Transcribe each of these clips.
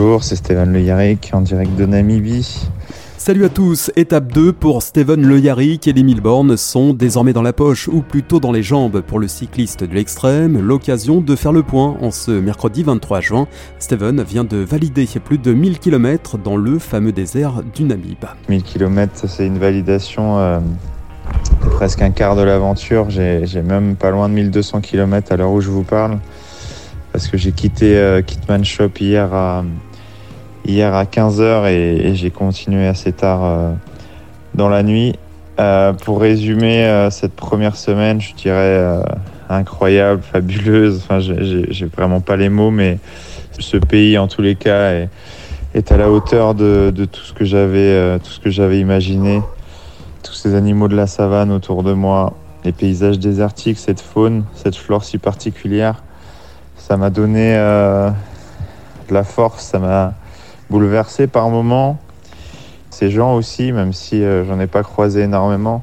Bonjour, c'est Stéphane Le Yarrick en direct de Namibie. Salut à tous, étape 2 pour Steven Le Yarrick et les Milborn sont désormais dans la poche ou plutôt dans les jambes pour le cycliste de l'extrême, l'occasion de faire le point en ce mercredi 23 juin. Steven vient de valider plus de 1000 km dans le fameux désert du Namib. 1000 km, c'est une validation euh, presque un quart de l'aventure, j'ai même pas loin de 1200 km à l'heure où je vous parle parce que j'ai quitté euh, Kitman Shop hier à, hier à 15h et, j'ai continué assez tard euh, dans la nuit. Euh, pour résumer cette première semaine, je dirais incroyable, fabuleuse. Enfin, j'ai vraiment pas les mots, mais ce pays, en tous les cas, est, à la hauteur de, de tout ce que j'avais, tout ce que j'avais imaginé. Tous ces animaux de la savane autour de moi, les paysages désertiques, cette faune, cette flore si particulière ça m'a donné euh, de la force, ça m'a bouleversé par moments. Ces gens aussi, même si euh, j'en ai pas croisé énormément,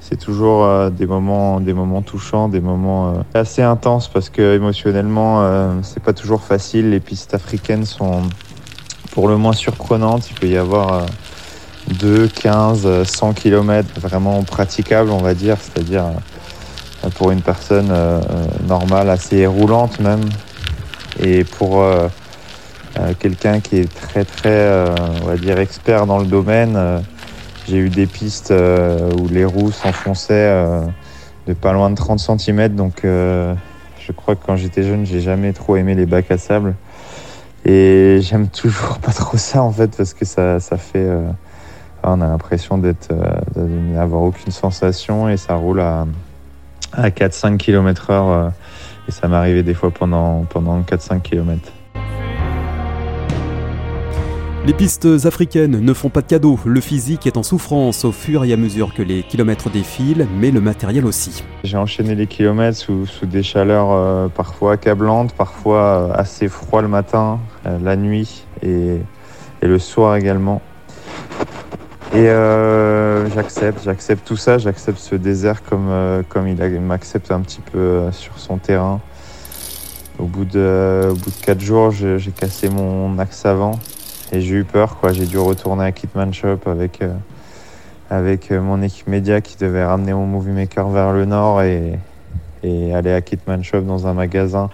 c'est toujours euh, des moments, des moments touchants, des moments assez intenses parce que émotionnellement, c'est pas toujours facile. Les pistes africaines sont pour le moins surprenantes. Il peut y avoir 2, 15, 100 km vraiment praticables, on va dire, c'est-à-dire pour une personne euh, euh, normale, assez roulante même. Et pour euh, quelqu'un qui est très très, on va dire, expert dans le domaine, j'ai eu des pistes où les roues s'enfonçaient de pas loin de 30 cm. Donc je crois que quand j'étais jeune, j'ai jamais trop aimé les bacs à sable. Et j'aime toujours pas trop ça en fait parce que ça, ça fait. on a l'impression d'être, d'avoir aucune sensation et ça roule à, à 4-5 km heure euh, et ça m'arrivait des fois pendant, pendant 4-5 km. Les pistes africaines ne font pas de cadeaux, le physique est en souffrance au fur et à mesure que les kilomètres défilent, mais le matériel aussi. J'ai enchaîné les kilomètres sous, des chaleurs euh, parfois accablantes, parfois euh, assez froid le matin, la nuit et, le soir également. Et euh, j'accepte, j'accepte tout ça, j'accepte ce désert comme, euh, il, m'accepte un petit peu euh, sur son terrain. Au bout de, au bout de quatre jours, j'ai cassé mon axe avant et j'ai eu peur. Quoi. J'ai dû retourner à Kitman Shop avec, euh, avec mon équipe média qui devait ramener mon Movie Maker vers le nord et, et aller à Kitman Shop dans un magasin.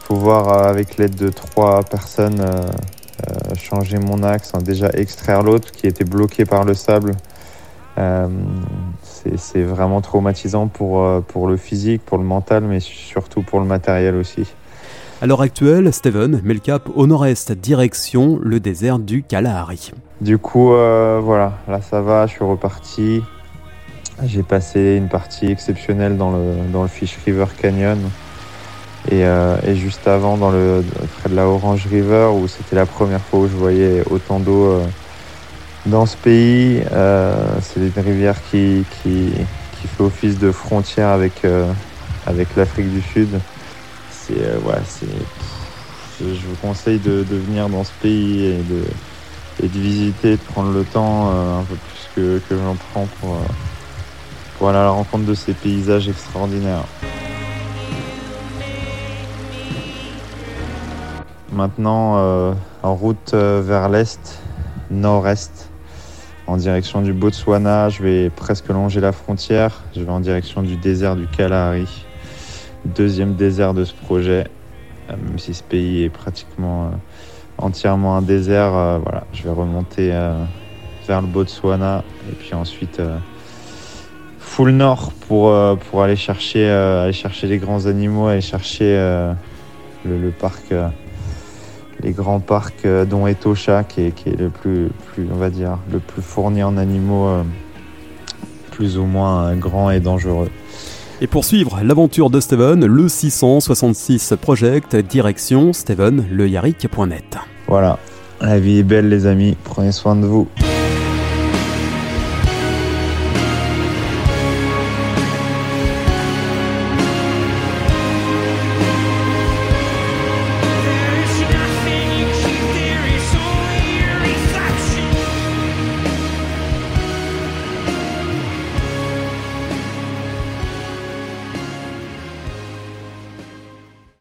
Faut voir avec l'aide de trois personnes euh, changer mon axe, hein, déjà extraire l'autre qui était bloqué par le sable. Euh, c'est vraiment traumatisant pour, euh, pour le physique, pour le mental, mais surtout pour le matériel aussi. À l'heure actuelle, Steven met le cap au nord-est, direction le désert du Kalahari. Du coup, voilà, là ça va, je suis reparti. J'ai passé une partie exceptionnelle dans le, dans Fish River Canyon. Euh, et, juste avant, dans le, près de la Orange River, où c'était la première fois où je voyais autant d'eau euh, dans ce pays. Euh, c'est une rivière qui, fait office de frontière avec l'Afrique du Sud. C'est, c'est, je vous conseille de, venir dans ce pays et de, et de visiter, de prendre le temps un peu plus que, que j'en prends pour, pour aller à la rencontre de ces paysages extraordinaires. Maintenant, euh, en route euh, vers l'est, nord-est, en direction du Botswana. Je vais presque longer la frontière. Je vais en direction du désert du Kalahari, deuxième désert de ce projet. Euh, même si ce pays est pratiquement entièrement un désert, voilà, je vais remonter vers le Botswana et puis ensuite full nord pour, pour aller, chercher, aller chercher les grands animaux, aller chercher le, parc les grands parcs euh, dont Etosha qui est, qui est le plus, plus, on va dire, le plus fourni en animaux euh, plus ou moins euh, grands et dangereux. Et pour suivre l'aventure de Steven, le 666 Project, direction stevenleyaric.net. Voilà, la vie est belle les amis, prenez soin de vous.